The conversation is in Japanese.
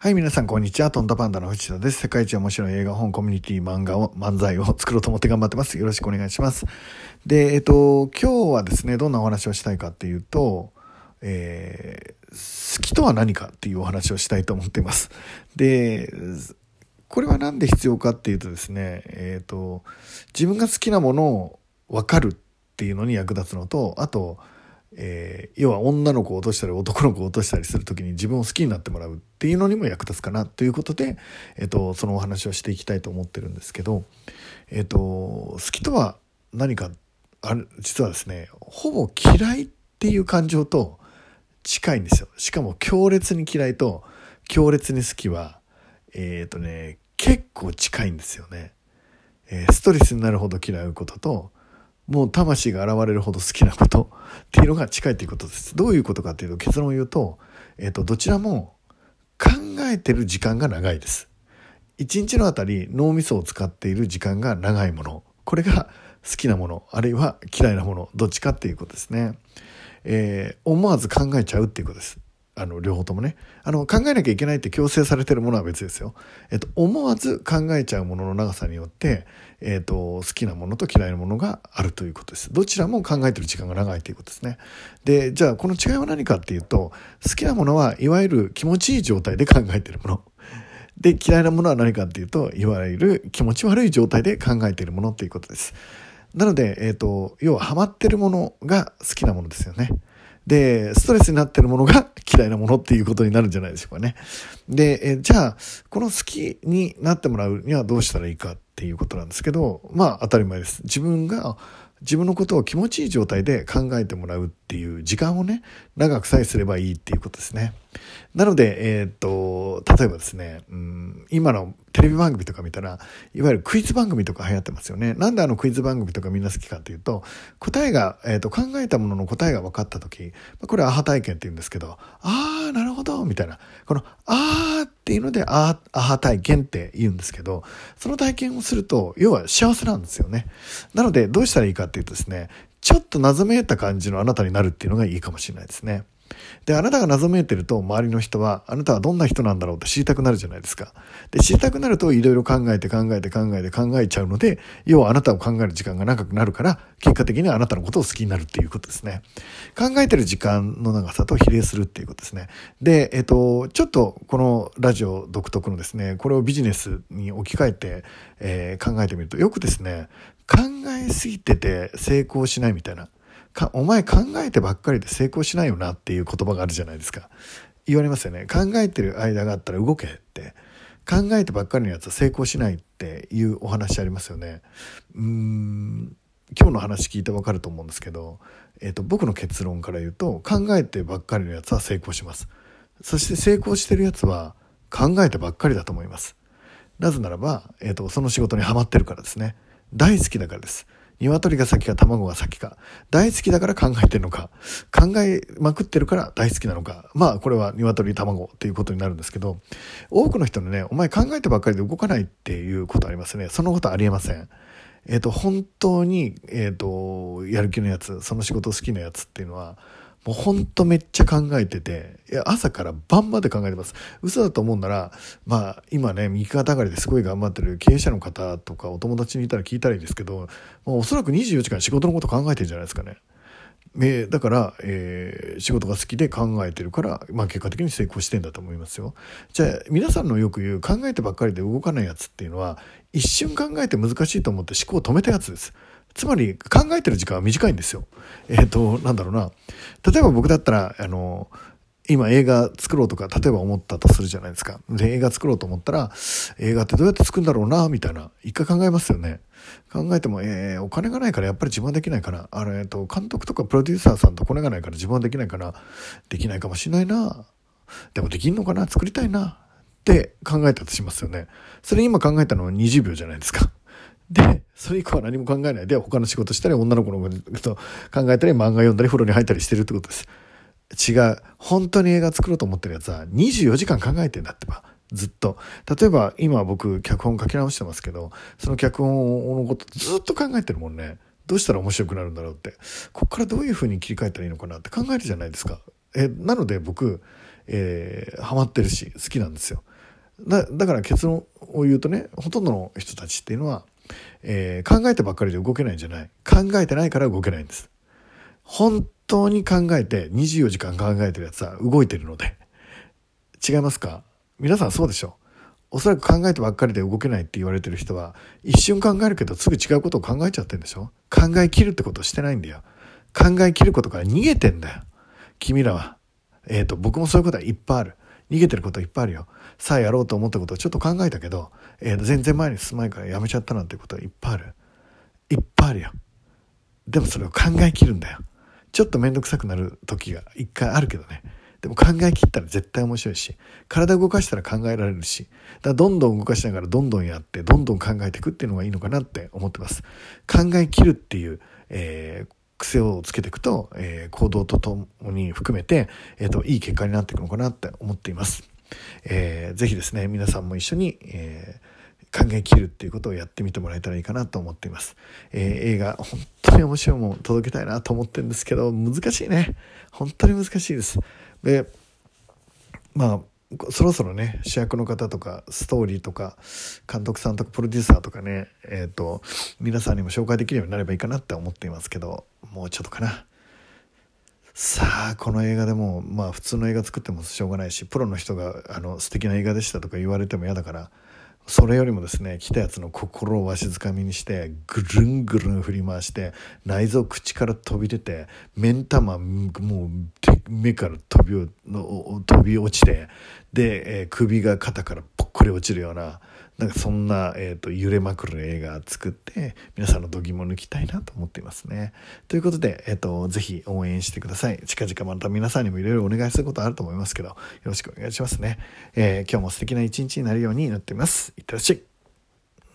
はい、皆さん、こんにちは。トンタパンダの藤田です。世界一面白い映画、本、コミュニティ、漫画を、漫才を作ろうと思って頑張ってます。よろしくお願いします。で、えっと、今日はですね、どんなお話をしたいかっていうと、えー、好きとは何かっていうお話をしたいと思っています。で、これは何で必要かっていうとですね、えっと、自分が好きなものを分かるっていうのに役立つのと、あと、えー、要は女の子を落としたり男の子を落としたりする時に自分を好きになってもらうっていうのにも役立つかなということで、えーと、そのお話をしていきたいと思ってるんですけど、えーと、好きとは何かある実はですねほぼ嫌いっていう感情と近いんですよ。しかも強烈に嫌いと強烈に好きはえっ、ー、とね結構近いんですよね、えー、ストレスになるほど嫌うことともう魂が現れるほど好きなこと っていうのが近いということです。どういうことかっていうと結論を言うと、えっ、ー、と、どちらも考えてる時間が長いです。一日のあたり脳みそを使っている時間が長いもの。これが好きなもの、あるいは嫌いなもの、どっちかっていうことですね。えー、思わず考えちゃうっていうことです。あの両方ともね。あの考えなきゃいけないって強制されてるものは別ですよ、えっと、思わず考えちゃうものの長さによって、えっと、好きなものと嫌いなものがあるということです。どちらも考えてる時間が長いということですね。でじゃあこの違いは何かっていうと好きなものはいわゆる気持ちいい状態で考えてるもの。で嫌いなものは何かっていうといわゆる気持ち悪い状態で考えているものっていうことです。なので、えっ、と、要はハマってるものが好きなものですよね。で、ストレスになってるものが嫌いなものっていうことになるんじゃないでしょうかね。で、えじゃあ、この好きになってもらうにはどうしたらいいかっていうことなんですけど、まあ当たり前です。自分が自分のことを気持ちいい状態で考えてもらうっていう時間をね、長くさえすればいいっていうことですね。なので、えー、っと、例えばですね、うん、今のテレビ番組とか見たら、いわゆるクイズ番組とか流行ってますよね。なんであのクイズ番組とかみんな好きかっていうと、答えが、えー、っと、考えたものの答えが分かった時、これアハ体験って言うんですけど、あー、なるほど、みたいな。この、あーっていうので、アハ体験って言うんですけど、その体験をすると、要は幸せなんですよね。なので、どうしたらいいかっていうとですね、ちょっと謎めいた感じのあなたになるっていうのがいいかもしれないですね。で、あなたが謎めいてると、周りの人は、あなたはどんな人なんだろうって知りたくなるじゃないですか。で、知りたくなると、いろいろ考えて考えて考えて考えちゃうので、要はあなたを考える時間が長くなるから、結果的にはあなたのことを好きになるっていうことですね。考えてる時間の長さと比例するっていうことですね。で、えっと、ちょっとこのラジオ独特のですね、これをビジネスに置き換えて、えー、考えてみると、よくですね、考えすぎてて成功しないみたいな。かお前考えてばっかりで成功しないよなっていう言葉があるじゃないですか。言われますよね。考えてる間があったら動けって。考えてばっかりのやつは成功しないっていうお話ありますよね。うん今日の話聞いてわかると思うんですけど、えーと、僕の結論から言うと考えてばっかりのやつは成功します。そして成功してるやつは考えてばっかりだと思います。なぜならば、えーとその仕事にはまってるからですね。大好きだからです。鶏が先か卵が先か。大好きだから考えてるのか。考えまくってるから大好きなのか。まあ、これは鶏卵っていうことになるんですけど、多くの人のね、お前考えてばっかりで動かないっていうことありますね。そのことありえません。えっ、ー、と、本当に、えっ、ー、と、やる気のやつ、その仕事好きなやつっていうのは、もうほんとめっちゃ考えてて、いや朝から晩まで考えてます。嘘だと思うなら、まあ今ね、右肩上がりですごい頑張ってる経営者の方とかお友達にいたら聞いたらいいですけど、もうおそらく24時間仕事のこと考えてるんじゃないですかね。えだから、えー、仕事が好きで考えてるから、まあ、結果的に成功してんだと思いますよ。じゃあ皆さんのよく言う考えてばっかりで動かないやつっていうのは一瞬考えて難しいと思って思考を止めたやつです。つまり考えてる時間は短いんですよ。えっ、ー、と、なんだろうな。例えば僕だったら、あの、今映画作ろうとか、例えば思ったとするじゃないですか。で、映画作ろうと思ったら、映画ってどうやって作るんだろうな、みたいな。一回考えますよね。考えても、えー、お金がないからやっぱり自分はできないかな。あれ、えっと、監督とかプロデューサーさんとコネがないから自分はできないかな。できないかもしれないな。でもできんのかな？作りたいな。って考えたとしますよね。それ今考えたのは20秒じゃないですか。で、それ以降は何も考えないで、他の仕事したり、女の子のこと考えたり、漫画読んだり、風呂に入ったりしてるってことです。違う。本当に映画作ろうと思ってるやつは、24時間考えてんだってば。ずっと。例えば、今僕、脚本書き直してますけど、その脚本のことずっと考えてるもんね。どうしたら面白くなるんだろうって。こっからどういう風に切り替えたらいいのかなって考えるじゃないですか。え、なので僕、えー、ハマってるし、好きなんですよ。だだから結論を言うとねほとんどの人たちっていうのは、えー、考えてばっかりで動けないんじゃない。考えてないから動けないんです。本当に考えて24時間考えてるやつは動いてるので。違いますか？皆さんそうでしょおそらく考えてばっかりで動けないって言われてる人は一瞬考えるけどすぐ違うことを考えちゃってるんでしょ？考え切るってことしてないんだよ。考え切ることから逃げてんだよ。君らは。えっ、ー、と僕もそういうことはいっぱいある。逃げてることいっぱいあるよ。さあやろうと思ったことをちょっと考えたけど、えー、全然前に進まないからやめちゃったなんてことはいっぱいある。いっぱいあるよ。でもそれを考え切るんだよ。ちょっと面倒くさくなる時が一回あるけどね。でも考え切ったら絶対面白いし体動かしたら考えられるしだからどんどん動かしながらどんどんやってどんどん考えていくっていうのがいいのかなって思ってます。考え切るっていう、えー、癖をつけていくと、えー、行動とともに含めて、えーと、いい結果になっていくのかなって思っています、えー、ぜひですね皆さんも一緒に、えー考え切るっていうことをやってみてもらえたらいいかなと思っています。えー、映画、本当に面白いもの届けたいなと思ってるんですけど、難しいね。本当に難しいです。で、まあ、そろそろね、主役の方とか、ストーリーとか、監督さんとか、プロデューサーとかね、えっ、ー、と、皆さんにも紹介できるようになればいいかなって思っていますけど、もうちょっとかな。さあこの映画でもまあ普通の映画作ってもしょうがないしプロの人があの素敵な映画でしたとか言われても嫌だからそれよりもですね来たやつの心をわしづかみにしてぐるんぐるん振り回して内臓口から飛び出て目ん玉もう目から飛び飛び落ちてで、えー、首が肩からぽっこり落ちるようななんかそんな、えーと、揺れまくる映画作って皆さんの度肝抜きたいなと思っていますね。ということで、えーと、ぜひ応援してください。近々また皆さんにもいろいろお願いすることあると思いますけどよろしくお願いしますね。えー、今日も素敵な一日になるようになっています。いってらっしゃい。